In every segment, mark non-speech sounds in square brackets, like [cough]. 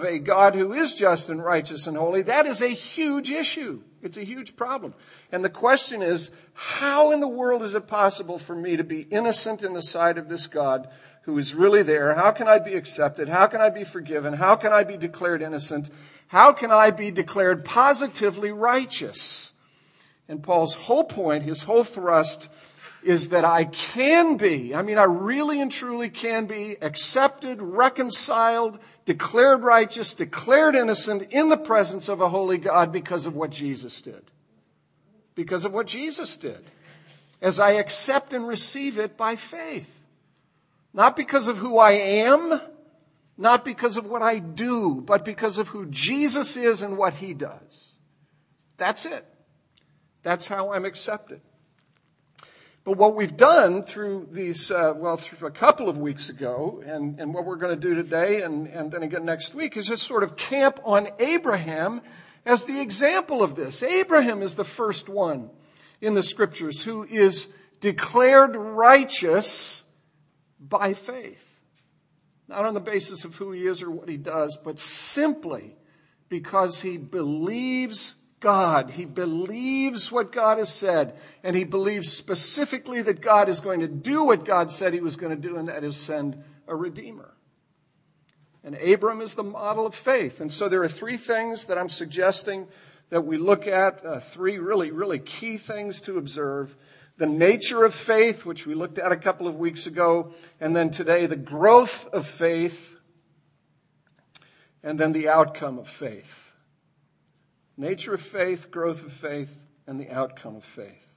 of a God who is just and righteous and holy, that is a huge issue. It's a huge problem. And the question is, how in the world is it possible for me to be innocent in the sight of this God who is really there? How can I be accepted? How can I be forgiven? How can I be declared innocent? How can I be declared positively righteous? And Paul's whole point, his whole thrust is that I can be, I mean, I really and truly can be accepted, reconciled, declared righteous, declared innocent in the presence of a holy God because of what Jesus did. Because of what Jesus did. As I accept and receive it by faith. Not because of who I am, not because of what I do, but because of who Jesus is and what he does. That's it. That's how I'm accepted. But what we've done through these, uh, well, through a couple of weeks ago, and, and what we're going to do today and, and then again next week, is just sort of camp on Abraham as the example of this. Abraham is the first one in the scriptures who is declared righteous by faith. Not on the basis of who he is or what he does, but simply because he believes God. He believes what God has said, and he believes specifically that God is going to do what God said he was going to do, and that is send a Redeemer. And Abram is the model of faith. And so there are three things that I'm suggesting that we look at, uh, three really, really key things to observe. The nature of faith, which we looked at a couple of weeks ago, and then today, the growth of faith, and then the outcome of faith nature of faith, growth of faith, and the outcome of faith.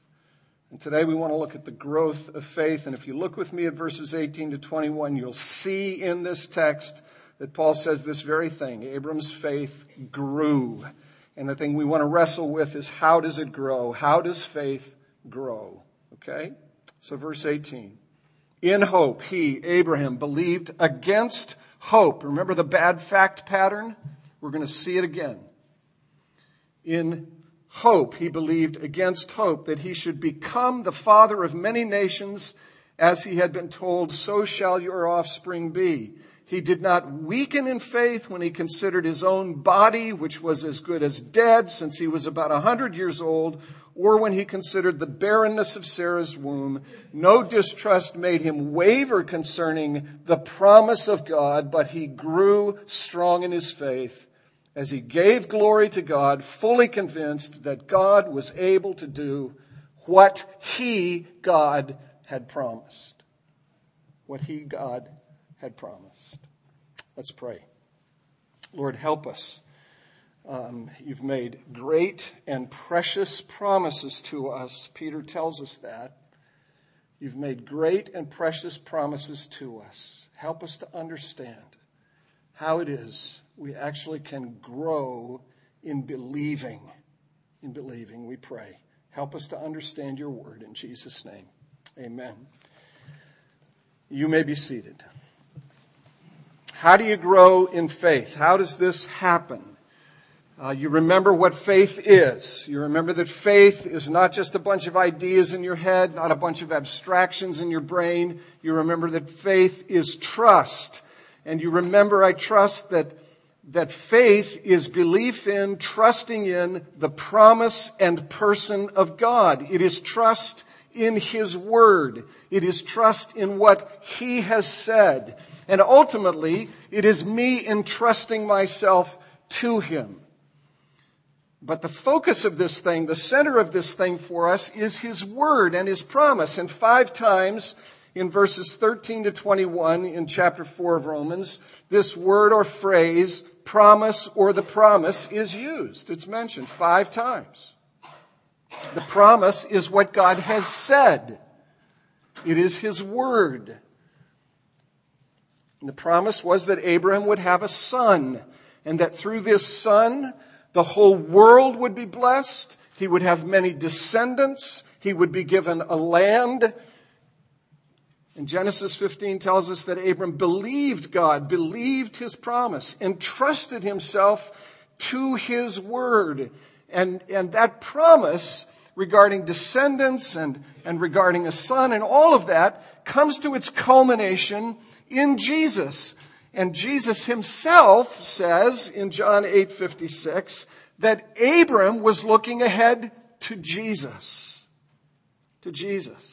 And today we want to look at the growth of faith. And if you look with me at verses 18 to 21, you'll see in this text that Paul says this very thing. Abram's faith grew. And the thing we want to wrestle with is how does it grow? How does faith grow? Okay? So verse 18. In hope, he, Abraham, believed against hope. Remember the bad fact pattern? We're going to see it again in hope, he believed against hope that he should become the father of many nations, as he had been told, so shall your offspring be. He did not weaken in faith when he considered his own body, which was as good as dead since he was about a hundred years old, or when he considered the barrenness of Sarah's womb. No distrust made him waver concerning the promise of God, but he grew strong in his faith as he gave glory to God, fully convinced that God was able to do what he, God, had promised. What he, God, had promised. Let's pray. Lord, help us. Um, you've made great and precious promises to us. Peter tells us that. You've made great and precious promises to us. Help us to understand how it is we actually can grow in believing. In believing, we pray. Help us to understand your word in Jesus' name. Amen. You may be seated. How do you grow in faith? How does this happen? Uh, you remember what faith is. You remember that faith is not just a bunch of ideas in your head, not a bunch of abstractions in your brain. You remember that faith is trust. And you remember, I trust, that that faith is belief in, trusting in the promise and person of God. It is trust in His Word. It is trust in what He has said. And ultimately, it is me entrusting myself to Him. But the focus of this thing, the center of this thing for us is His Word and His promise. And five times in verses 13 to 21 in chapter 4 of Romans, this word or phrase promise or the promise is used. It's mentioned five times. The promise is what God has said. It is His word. And the promise was that Abraham would have a son and that through this son, the whole world would be blessed. He would have many descendants. He would be given a land and Genesis 15 tells us that Abram believed God, believed his promise, entrusted himself to his word. And, and that promise regarding descendants and, and regarding a son and all of that comes to its culmination in Jesus. And Jesus himself says in John 8:56 that Abram was looking ahead to Jesus. To Jesus.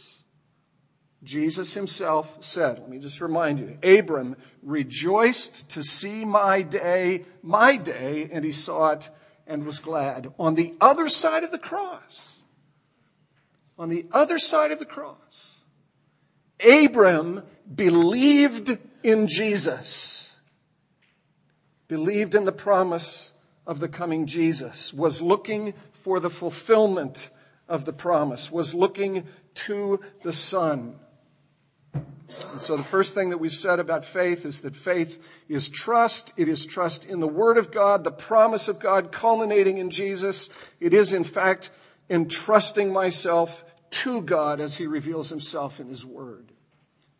Jesus himself said, let me just remind you, Abram rejoiced to see my day, my day, and he saw it and was glad. On the other side of the cross, on the other side of the cross, Abram believed in Jesus, believed in the promise of the coming Jesus, was looking for the fulfillment of the promise, was looking to the Son. And so the first thing that we've said about faith is that faith is trust. It is trust in the Word of God, the promise of God culminating in Jesus. It is in fact entrusting myself to God as He reveals Himself in His Word.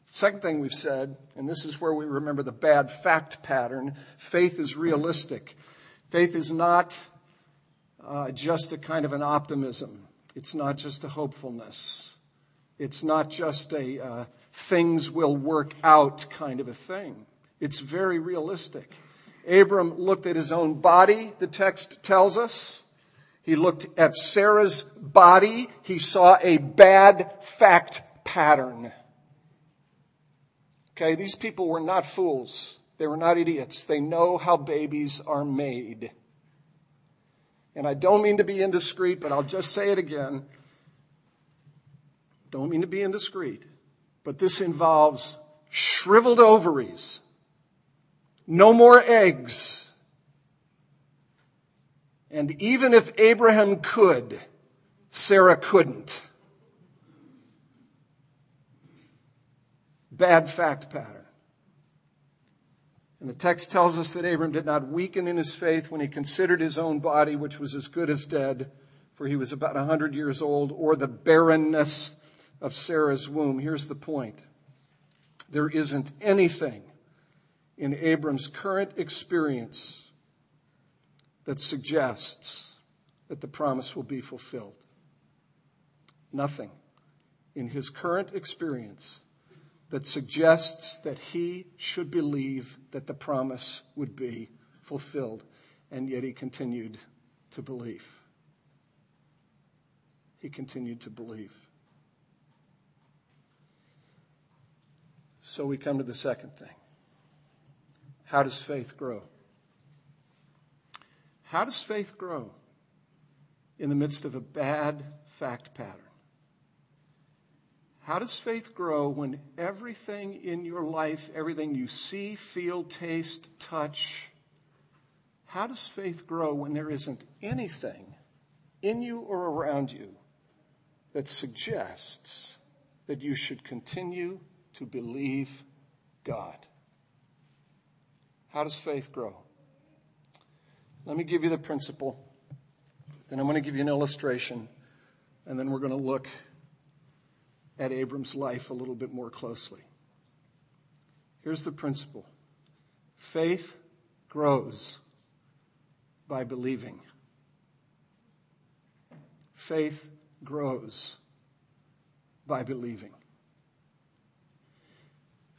Second thing we've said, and this is where we remember the bad fact pattern, faith is realistic. Faith is not uh, just a kind of an optimism. It's not just a hopefulness. It's not just a uh, things will work out kind of a thing. It's very realistic. Abram looked at his own body, the text tells us. He looked at Sarah's body. He saw a bad fact pattern. Okay, these people were not fools. They were not idiots. They know how babies are made. And I don't mean to be indiscreet, but I'll just say it again. Don't mean to be indiscreet, but this involves shriveled ovaries, no more eggs. And even if Abraham could, Sarah couldn't. bad fact pattern. And the text tells us that Abram did not weaken in his faith when he considered his own body, which was as good as dead, for he was about a 100 years old, or the barrenness of Sarah's womb. Here's the point there isn't anything in Abram's current experience that suggests that the promise will be fulfilled. Nothing in his current experience that suggests that he should believe that the promise would be fulfilled, and yet he continued to believe. He continued to believe. So we come to the second thing. How does faith grow? How does faith grow in the midst of a bad fact pattern? How does faith grow when everything in your life, everything you see, feel, taste, touch, how does faith grow when there isn't anything in you or around you that suggests that you should continue to believe God? How does faith grow? Let me give you the principle, then I'm going to give you an illustration, and then we're going to look at Abram's life a little bit more closely. Here's the principle faith grows by believing. Faith grows by believing.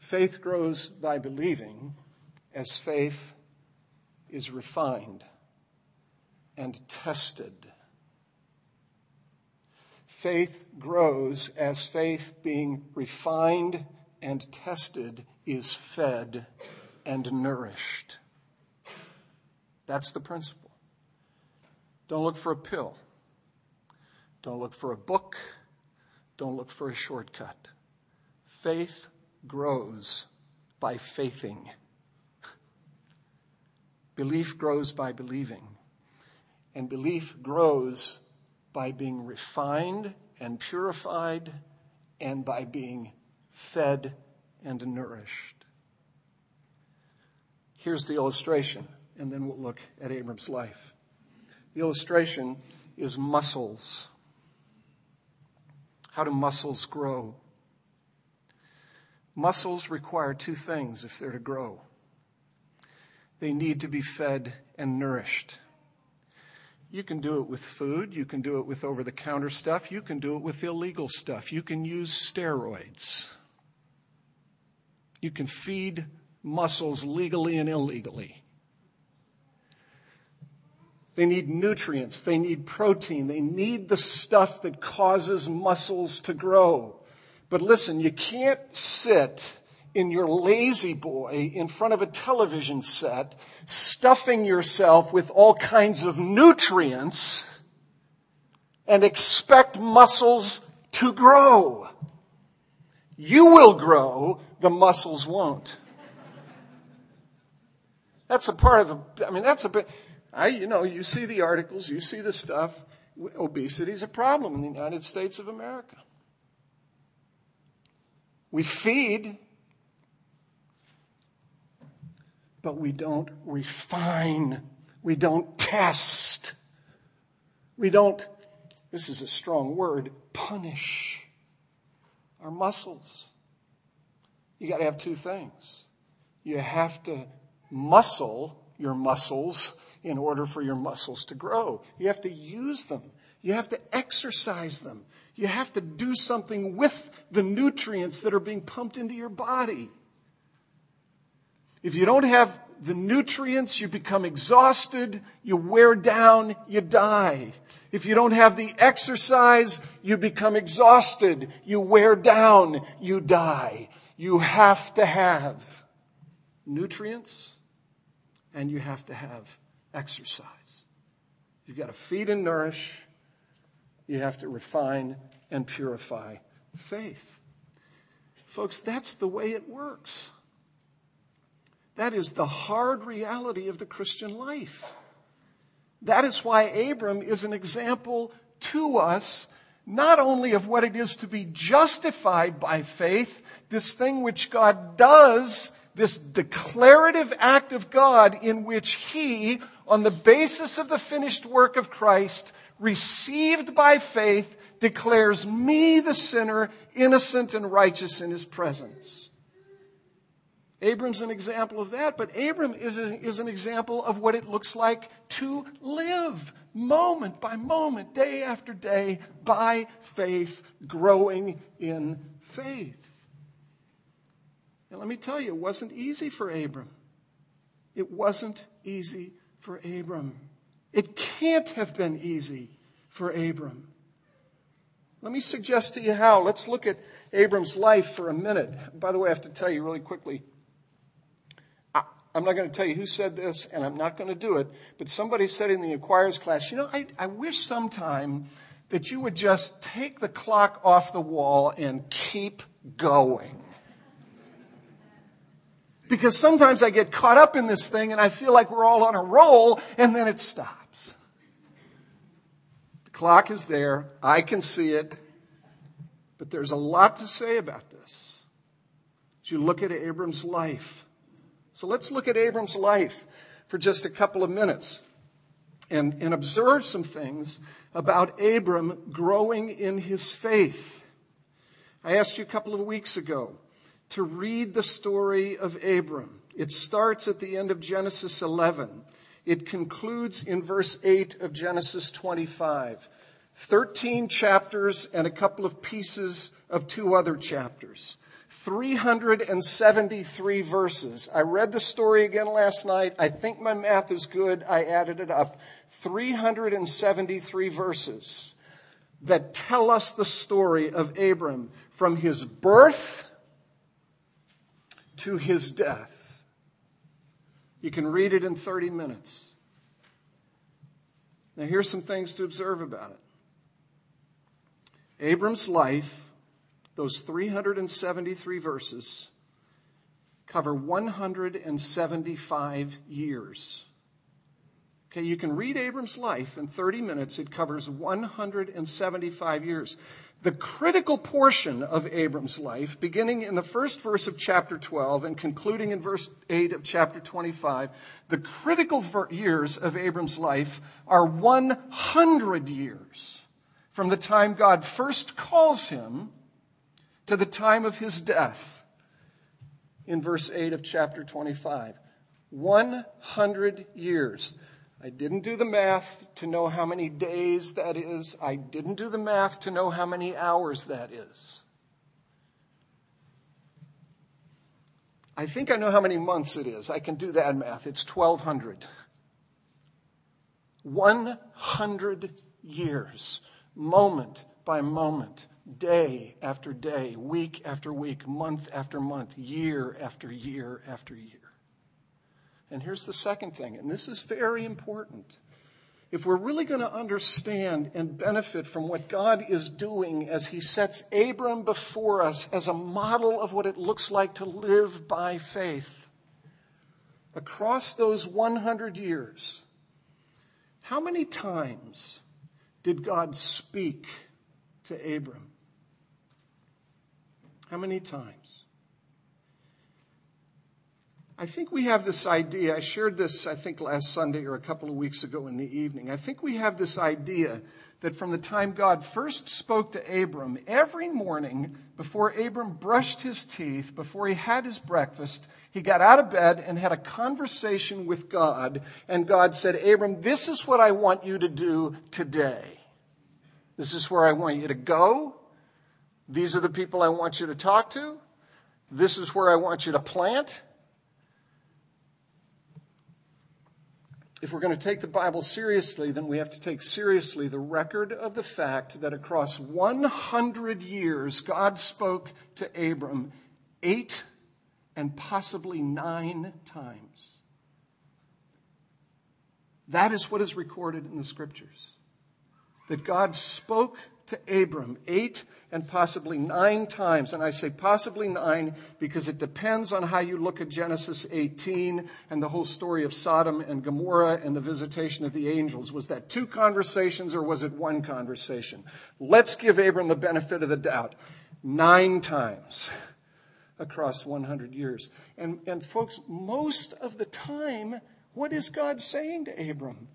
Faith grows by believing as faith is refined and tested Faith grows as faith being refined and tested is fed and nourished. That's the principle. Don't look for a pill. Don't look for a book. Don't look for a shortcut. Faith grows by faithing. Belief grows by believing. And belief grows by being refined and purified and by being fed and nourished. Here's the illustration, and then we'll look at Abram's life. The illustration is muscles. How do muscles grow? Muscles require two things if they're to grow. They need to be fed and nourished. You can do it with food. You can do it with over the counter stuff. You can do it with illegal stuff. You can use steroids. You can feed muscles legally and illegally. They need nutrients. They need protein. They need the stuff that causes muscles to grow. But listen, you can't sit in your La-Z-Boy in front of a television set, stuffing yourself with all kinds of nutrients and expect muscles to grow. You will grow, the muscles won't. That's a part of the, I mean, that's a bit, I, you know, you see the articles, you see the stuff. Obesity is a problem in the United States of America. We feed, but we don't refine. We don't test. We don't, this is a strong word, punish our muscles. You got to have two things. You have to muscle your muscles in order for your muscles to grow. You have to use them. You have to exercise them. You have to do something with the nutrients that are being pumped into your body. If you don't have the nutrients, you become exhausted, you wear down, you die. If you don't have the exercise, you become exhausted, you wear down, you die. You have to have nutrients and you have to have exercise. You've got to feed and nourish. You have to refine and purify faith. Folks, that's the way it works. That is the hard reality of the Christian life. That is why Abram is an example to us, not only of what it is to be justified by faith, this thing which God does, this declarative act of God in which He, on the basis of the finished work of Christ, received by faith, declares me, the sinner, innocent and righteous in His presence. Abram's an example of that, but Abram is, a, is an example of what it looks like to live moment by moment, day after day, by faith, growing in faith. And let me tell you, it wasn't easy for Abram. It wasn't easy for Abram. It can't have been easy for Abram. Let me suggest to you how. Let's look at Abram's life for a minute. By the way, I have to tell you really quickly I'm not going to tell you who said this, and I'm not going to do it, but somebody said in the Inquirers class, you know, I, I wish sometime that you would just take the clock off the wall and keep going. Because sometimes I get caught up in this thing and I feel like we're all on a roll and then it stops. Clock is there. I can see it. But there's a lot to say about this. As you look at Abram's life, so let's look at Abram's life for just a couple of minutes and, and observe some things about Abram growing in his faith. I asked you a couple of weeks ago to read the story of Abram. It starts at the end of Genesis 11. It concludes in verse 8 of Genesis 25. 13 chapters and a couple of pieces of two other chapters. 373 verses. I read the story again last night. I think my math is good. I added it up. 373 verses that tell us the story of Abram from his birth to his death. You can read it in 30 minutes. Now, here's some things to observe about it. Abram's life those 373 verses cover 175 years. Okay, you can read Abram's life in 30 minutes. It covers 175 years. The critical portion of Abram's life, beginning in the first verse of chapter 12 and concluding in verse 8 of chapter 25, the critical years of Abram's life are 100 years from the time God first calls him to the time of his death in verse 8 of chapter 25. 100 years. I didn't do the math to know how many days that is. I didn't do the math to know how many hours that is. I think I know how many months it is. I can do that math. It's 1200. 100 years, moment by moment, day after day, week after week, month after month, year after year after year. And here's the second thing, and this is very important. If we're really going to understand and benefit from what God is doing as He sets Abram before us as a model of what it looks like to live by faith, across those 100 years, how many times did God speak to Abram? How many times? I think we have this idea. I shared this, I think, last Sunday or a couple of weeks ago in the evening. I think we have this idea that from the time God first spoke to Abram, every morning before Abram brushed his teeth, before he had his breakfast, he got out of bed and had a conversation with God. And God said, Abram, this is what I want you to do today. This is where I want you to go. These are the people I want you to talk to. This is where I want you to plant. If we're going to take the Bible seriously, then we have to take seriously the record of the fact that across 100 years, God spoke to Abram eight and possibly nine times. That is what is recorded in the scriptures. That God spoke to Abram eight and possibly nine times. And I say possibly nine because it depends on how you look at Genesis 18 and the whole story of Sodom and Gomorrah and the visitation of the angels. Was that two conversations or was it one conversation? Let's give Abram the benefit of the doubt. Nine times across 100 years. And, and folks, most of the time, what is God saying to Abram?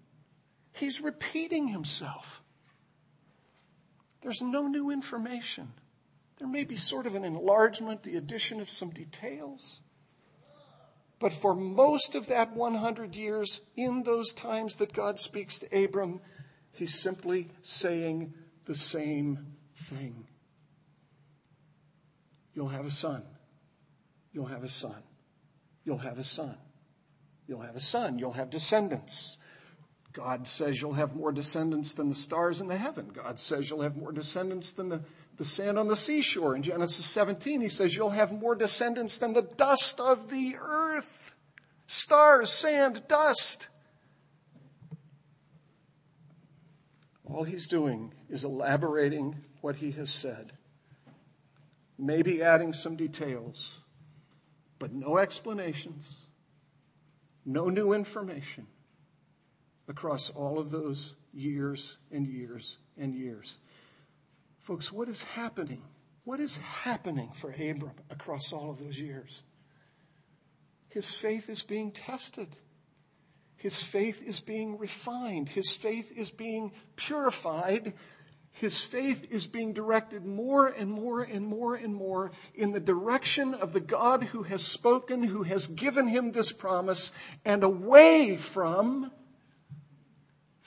He's repeating himself. There's no new information. There may be sort of an enlargement, the addition of some details. But for most of that 100 years, in those times that God speaks to Abram, he's simply saying the same thing. You'll have a son. You'll have a son. You'll have a son. You'll have a son. You'll have descendants. God says you'll have more descendants than the stars in the heaven. God says you'll have more descendants than the, the sand on the seashore. In Genesis 17, he says you'll have more descendants than the dust of the earth. Stars, sand, dust. All he's doing is elaborating what he has said, maybe adding some details, but no explanations, no new information across all of those years and years and years. Folks, what is happening? What is happening for Abram across all of those years? His faith is being tested. His faith is being refined. His faith is being purified. His faith is being directed more and more and more and more in the direction of the God who has spoken, who has given him this promise, and away from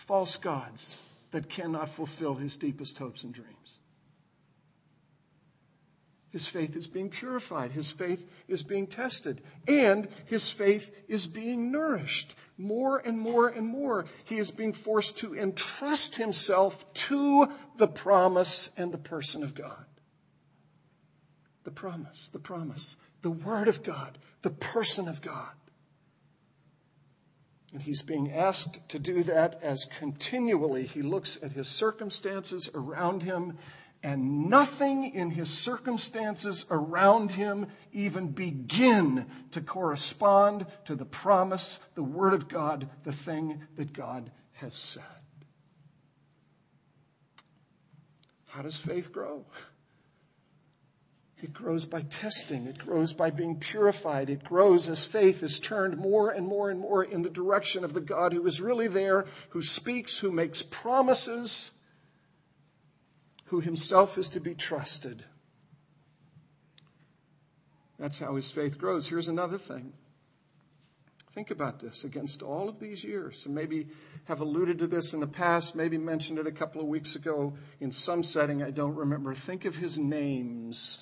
false gods that cannot fulfill his deepest hopes and dreams. His faith is being purified. His faith is being tested. And his faith is being nourished more and more and more. He is being forced to entrust himself to the promise and the person of God. The promise, the promise, the Word of God, the person of God. And he's being asked to do that as continually he looks at his circumstances around him, and nothing in his circumstances around him even begin to correspond to the promise, the Word of God, the thing that God has said. How does faith grow? It grows by testing. It grows by being purified. It grows as faith is turned more and more and more in the direction of the God who is really there, who speaks, who makes promises, who himself is to be trusted. That's how his faith grows. Here's another thing. Think about this against all of these years, and maybe have alluded to this in the past, maybe mentioned it a couple of weeks ago in some setting, I don't remember. Think of his names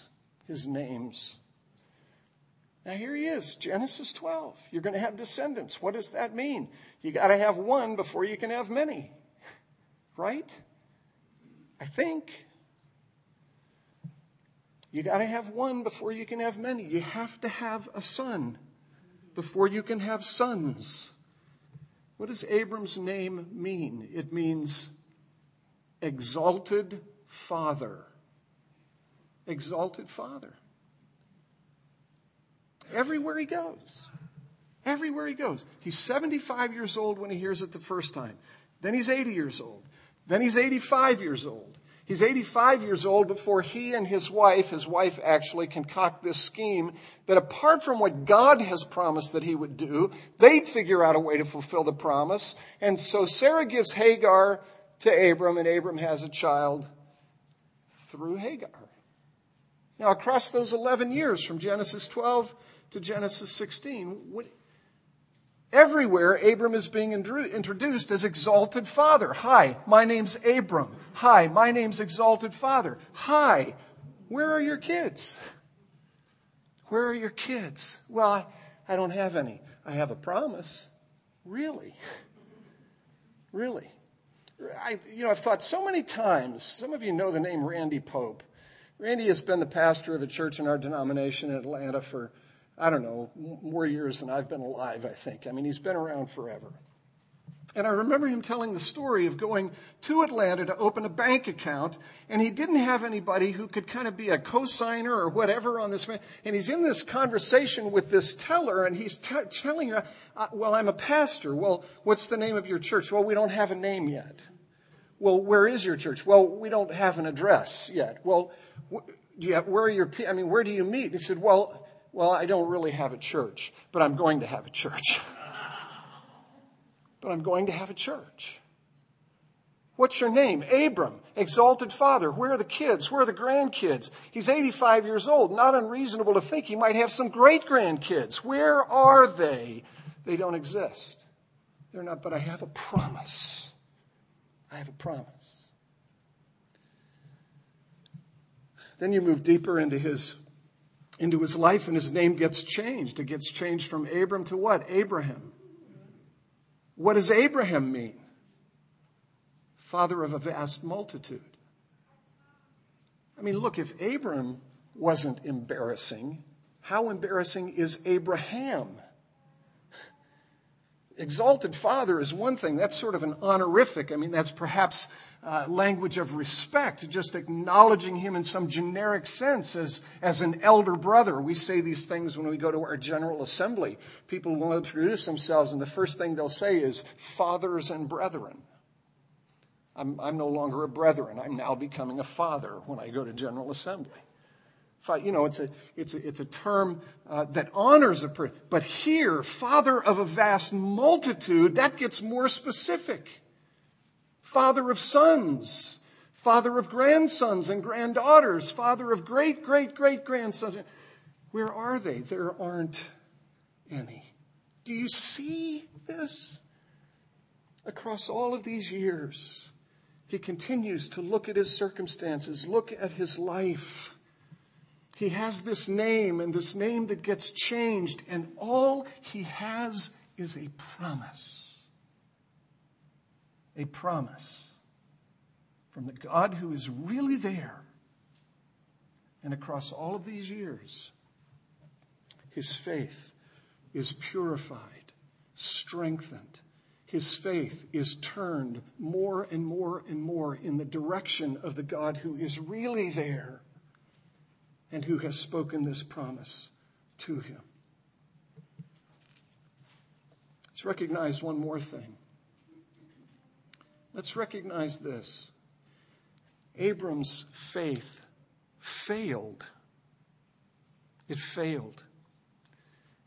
his names. Now here he is, Genesis 12. You're going to have descendants. What does that mean? You got to have one before you can have many. [laughs] Right? I think. You got to have one before you can have many. You have to have a son before you can have sons. What does Abram's name mean? It means exalted father. Exalted father. Everywhere he goes. Everywhere he goes. He's 75 years old when he hears it the first time. Then he's 80 years old. Then he's 85 years old. He's 85 years old before he and his wife, his wife actually concoct this scheme that apart from what God has promised that he would do, they'd figure out a way to fulfill the promise. And so Sarah gives Hagar to Abram and Abram has a child through Hagar. Now across those 11 years from Genesis 12 to Genesis 16, Everywhere, Abram is being introduced as exalted father. Hi, my name's Abram. Hi, my name's exalted father. Hi, where are your kids? Where are your kids? Well, I, I don't have any. I have a promise. Really? Really? I, you know, I've thought so many times, some of you know the name Randy Pope. Randy has been the pastor of a church in our denomination in Atlanta for I don't know, more years than I've been alive, I think. I mean, he's been around forever. And I remember him telling the story of going to Atlanta to open a bank account, and he didn't have anybody who could kind of be a co-signer or whatever on this. And he's in this conversation with this teller, and he's t- telling her, uh, "Well, I'm a pastor. Well, what's the name of your church? Well, we don't have a name yet. Well, where is your church? Well, we don't have an address yet. Well, have, where are your? I mean, where do you meet? He said, "Well." Well, I don't really have a church, but I'm going to have a church. [laughs] but I'm going to have a church. What's your name? Abram, exalted father. Where are the kids? Where are the grandkids? He's 85 years old. Not unreasonable to think he might have some great grandkids. Where are they? They don't exist. They're not, but I have a promise. I have a promise. Then you move deeper into his into his life and his name gets changed. It gets changed from Abram to what? Abraham. What does Abraham mean? Father of a vast multitude. I mean, look, if Abram wasn't embarrassing, how embarrassing is Abraham? Exalted father is one thing. That's sort of an honorific. I mean, that's perhaps uh, language of respect, just acknowledging him in some generic sense as, as an elder brother. We say these things when we go to our General Assembly. People will introduce themselves, and the first thing they'll say is, fathers and brethren. I'm, I'm no longer a brethren. I'm now becoming a father when I go to General Assembly. You know, it's a, it's a, it's a term uh, that honors a person. But here, father of a vast multitude, that gets more specific father of sons, father of grandsons and granddaughters, father of great, great, great grandsons. Where are they? There aren't any. Do you see this? Across all of these years, he continues to look at his circumstances, look at his life. He has this name and this name that gets changed, and all he has is a promise a promise from the God who is really there. And across all of these years, his faith is purified, strengthened. His faith is turned more and more and more in the direction of the God who is really there and who has spoken this promise to him. Let's recognize one more thing. Let's recognize this. Abram's faith failed. It failed.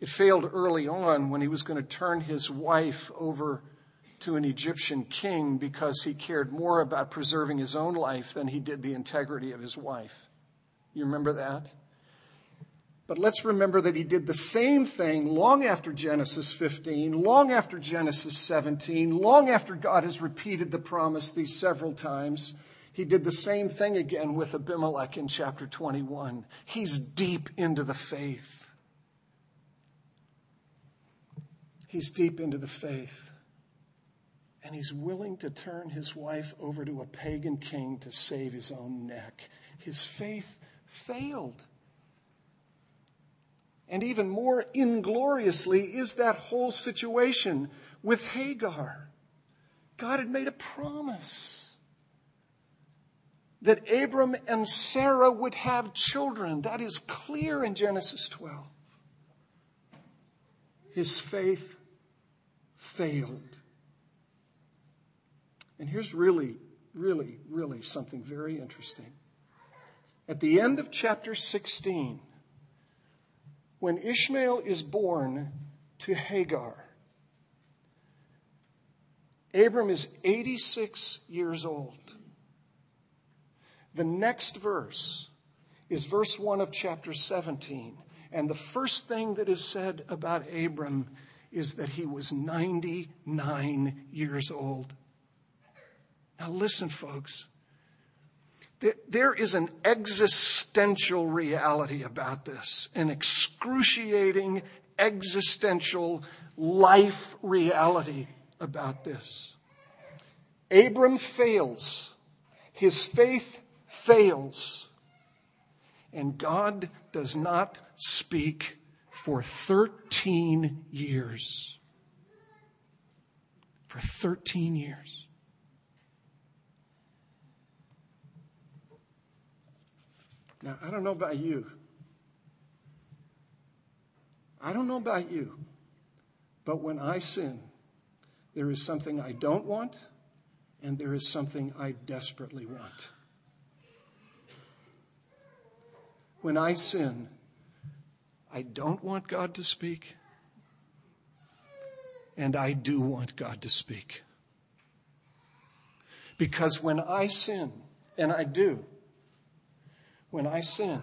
It failed early on when he was going to turn his wife over to an Egyptian king because he cared more about preserving his own life than he did the integrity of his wife. You remember that? But let's remember that he did the same thing long after Genesis 15, long after Genesis 17, long after God has repeated the promise these several times. He did the same thing again with Abimelech in chapter 21. He's deep into the faith. He's deep into the faith. And he's willing to turn his wife over to a pagan king to save his own neck. His faith failed. And even more ingloriously is that whole situation with Hagar. God had made a promise that Abram and Sarah would have children. That is clear in Genesis 12. His faith failed. And here's really, really, really something very interesting. At the end of chapter 16, when Ishmael is born to Hagar, Abram is 86 years old. The next verse is verse 1 of chapter 17. And the first thing that is said about Abram is that he was 99 years old. Now, listen, folks. There is an existential reality about this, an excruciating existential life reality about this. Abram fails. His faith fails. And God does not speak for 13 years. For 13 years. Now, I don't know about you. I don't know about you. But when I sin, there is something I don't want, and there is something I desperately want. When I sin, I don't want God to speak, and I do want God to speak. Because when I sin, and I do, when I sin,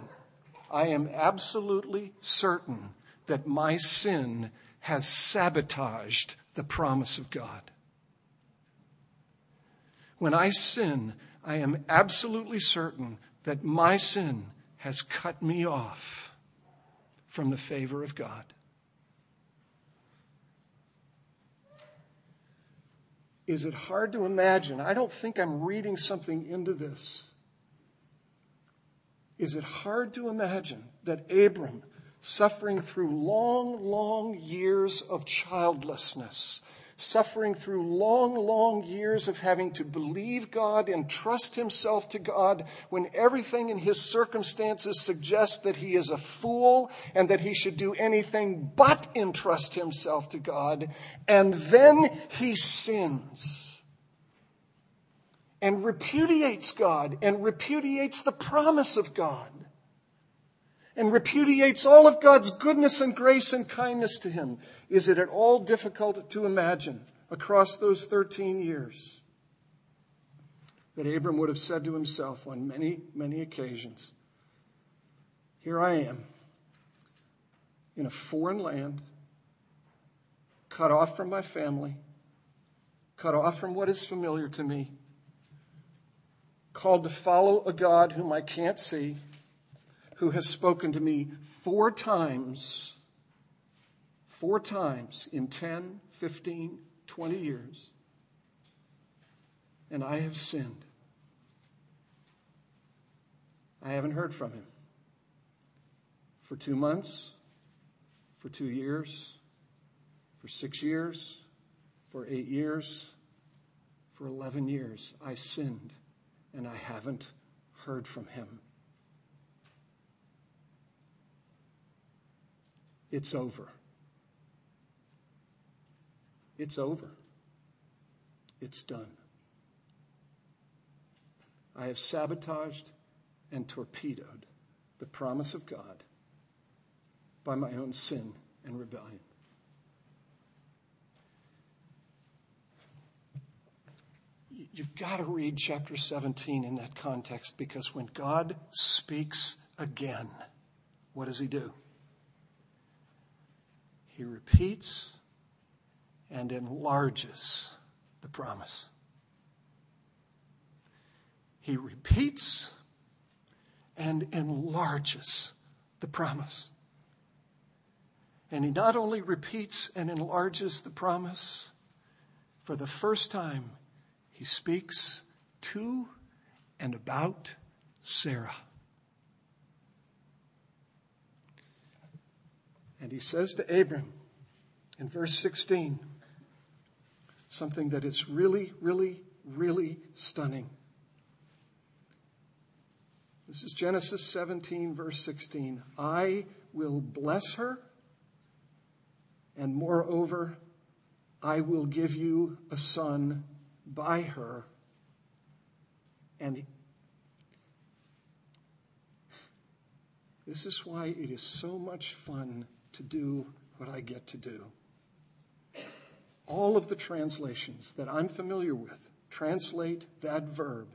I am absolutely certain that my sin has sabotaged the promise of God. When I sin, I am absolutely certain that my sin has cut me off from the favor of God. Is it hard to imagine? I don't think I'm reading something into this. Is it hard to imagine that Abram, suffering through long, long years of childlessness, suffering through long, long years of having to believe God and trust himself to God when everything in his circumstances suggests that he is a fool and that he should do anything but entrust himself to God. And then he sins and repudiates God and repudiates the promise of God and repudiates all of God's goodness and grace and kindness to him. Is it at all difficult to imagine across those 13 years that Abram would have said to himself on many, many occasions, Here I am in a foreign land, cut off from my family, cut off from what is familiar to me, called to follow a God whom I can't see who has spoken to me four times, four times in 10, 15, 20 years, and I have sinned. I haven't heard from him for two months, for two years, for six years, for eight years, for 11 years. I sinned and I haven't heard from him. It's over. It's over. It's done. I have sabotaged and torpedoed the promise of God by my own sin and rebellion. You've got to read chapter 17 in that context because when God speaks again, what does he do? he repeats and enlarges the promise. He repeats and enlarges the promise. And he not only repeats and enlarges the promise, for the first time, he speaks to and about Sarah. And he says to Abram in verse 16 something that is really, really, really stunning. This is Genesis 17, verse 16. I will bless her, and moreover, I will give you a son by her. And this is why it is so much fun to do what I get to do. All of the translations that I'm familiar with translate that verb,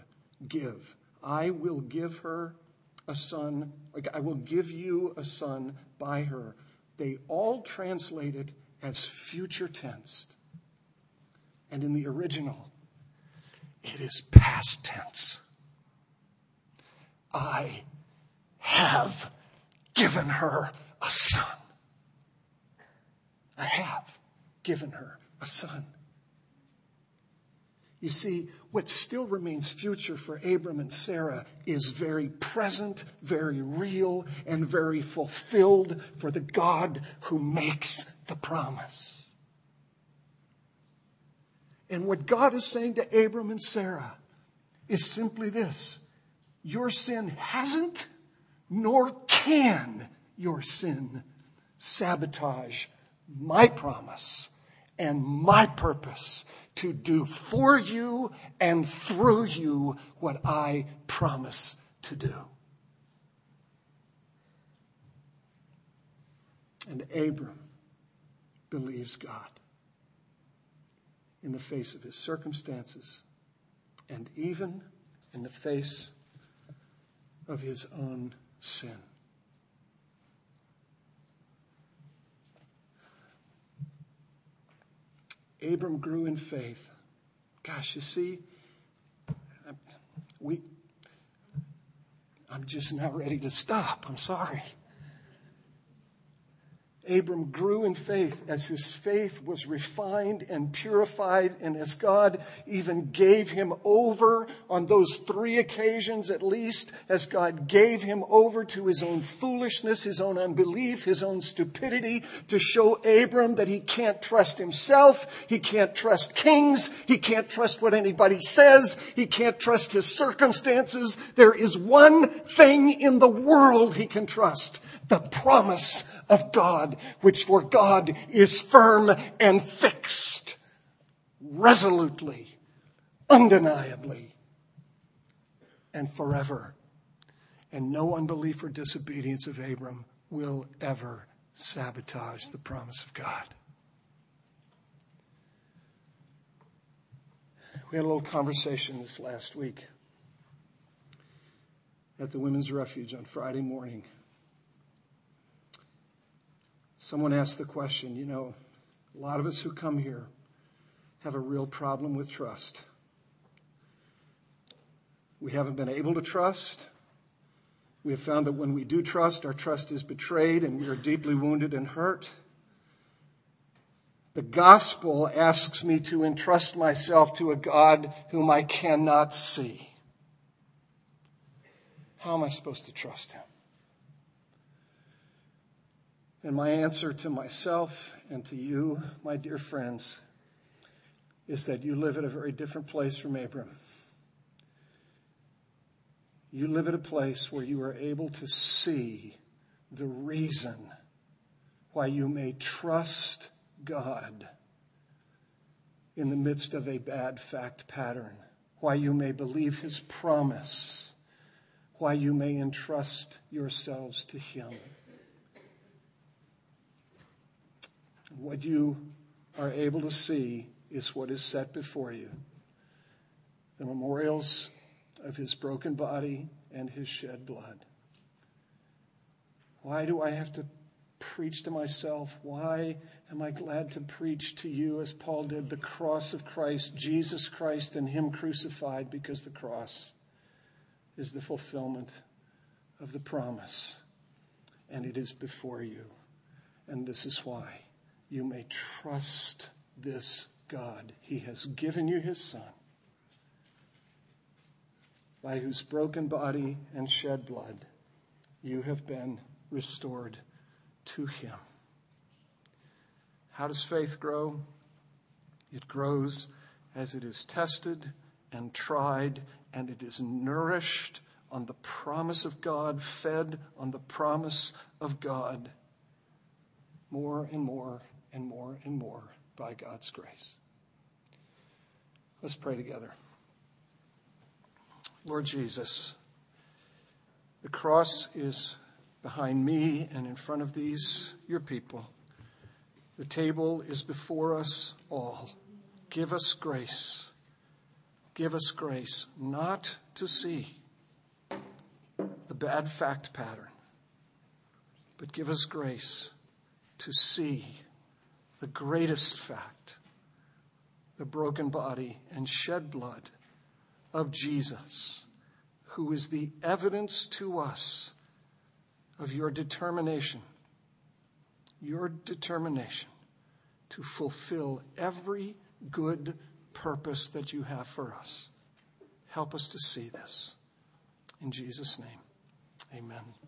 give. I will give her a son, like I will give you a son by her. They all translate it as future tense. And in the original, it is past tense. I have given her a son. I have given her a son. You see, what still remains future for Abram and Sarah is very present, very real, and very fulfilled for the God who makes the promise. And what God is saying to Abram and Sarah is simply this Your sin hasn't, nor can your sin sabotage my promise and my purpose to do for you and through you what I promise to do. And Abram believes God in the face of his circumstances and even in the face of his own sin. Abram grew in faith. Gosh, you see, we, I'm just not ready to stop. I'm sorry. Abram grew in faith as his faith was refined and purified, and as God even gave him over on those three occasions at least, as God gave him over to his own foolishness, his own unbelief, his own stupidity, to show Abram that he can't trust himself, he can't trust kings, he can't trust what anybody says, he can't trust his circumstances. There is one thing in the world he can trust the promise of God, which for God is firm and fixed, resolutely, undeniably, and forever. And no unbelief or disobedience of Abram will ever sabotage the promise of God. We had a little conversation this last week at the Women's Refuge on Friday morning. Someone asked the question, you know, a lot of us who come here have a real problem with trust. We haven't been able to trust. We have found that when we do trust, our trust is betrayed and we are deeply wounded and hurt. The gospel asks me to entrust myself to a God whom I cannot see. How am I supposed to trust him? And my answer to myself and to you, my dear friends, is that you live at a very different place from Abram. You live at a place where you are able to see the reason why you may trust God in the midst of a bad fact pattern, why you may believe his promise, why you may entrust yourselves to him. What you are able to see is what is set before you the memorials of his broken body and his shed blood. Why do I have to preach to myself? Why am I glad to preach to you, as Paul did, the cross of Christ, Jesus Christ, and Him crucified? Because the cross is the fulfillment of the promise, and it is before you And this is why you may trust this God. He has given you his son by whose broken body and shed blood you have been restored to him. How does faith grow? It grows as it is tested and tried and it is nourished on the promise of God, fed on the promise of God more and more and more and more by God's grace. Let's pray together. Lord Jesus, the cross is behind me and in front of these, your people. The table is before us all. Give us grace. Give us grace not to see the bad fact pattern, but give us grace to see the greatest fact the broken body and shed blood of Jesus, who is the evidence to us of your determination, your determination to fulfill every good purpose that you have for us. Help us to see this. In Jesus' name, amen.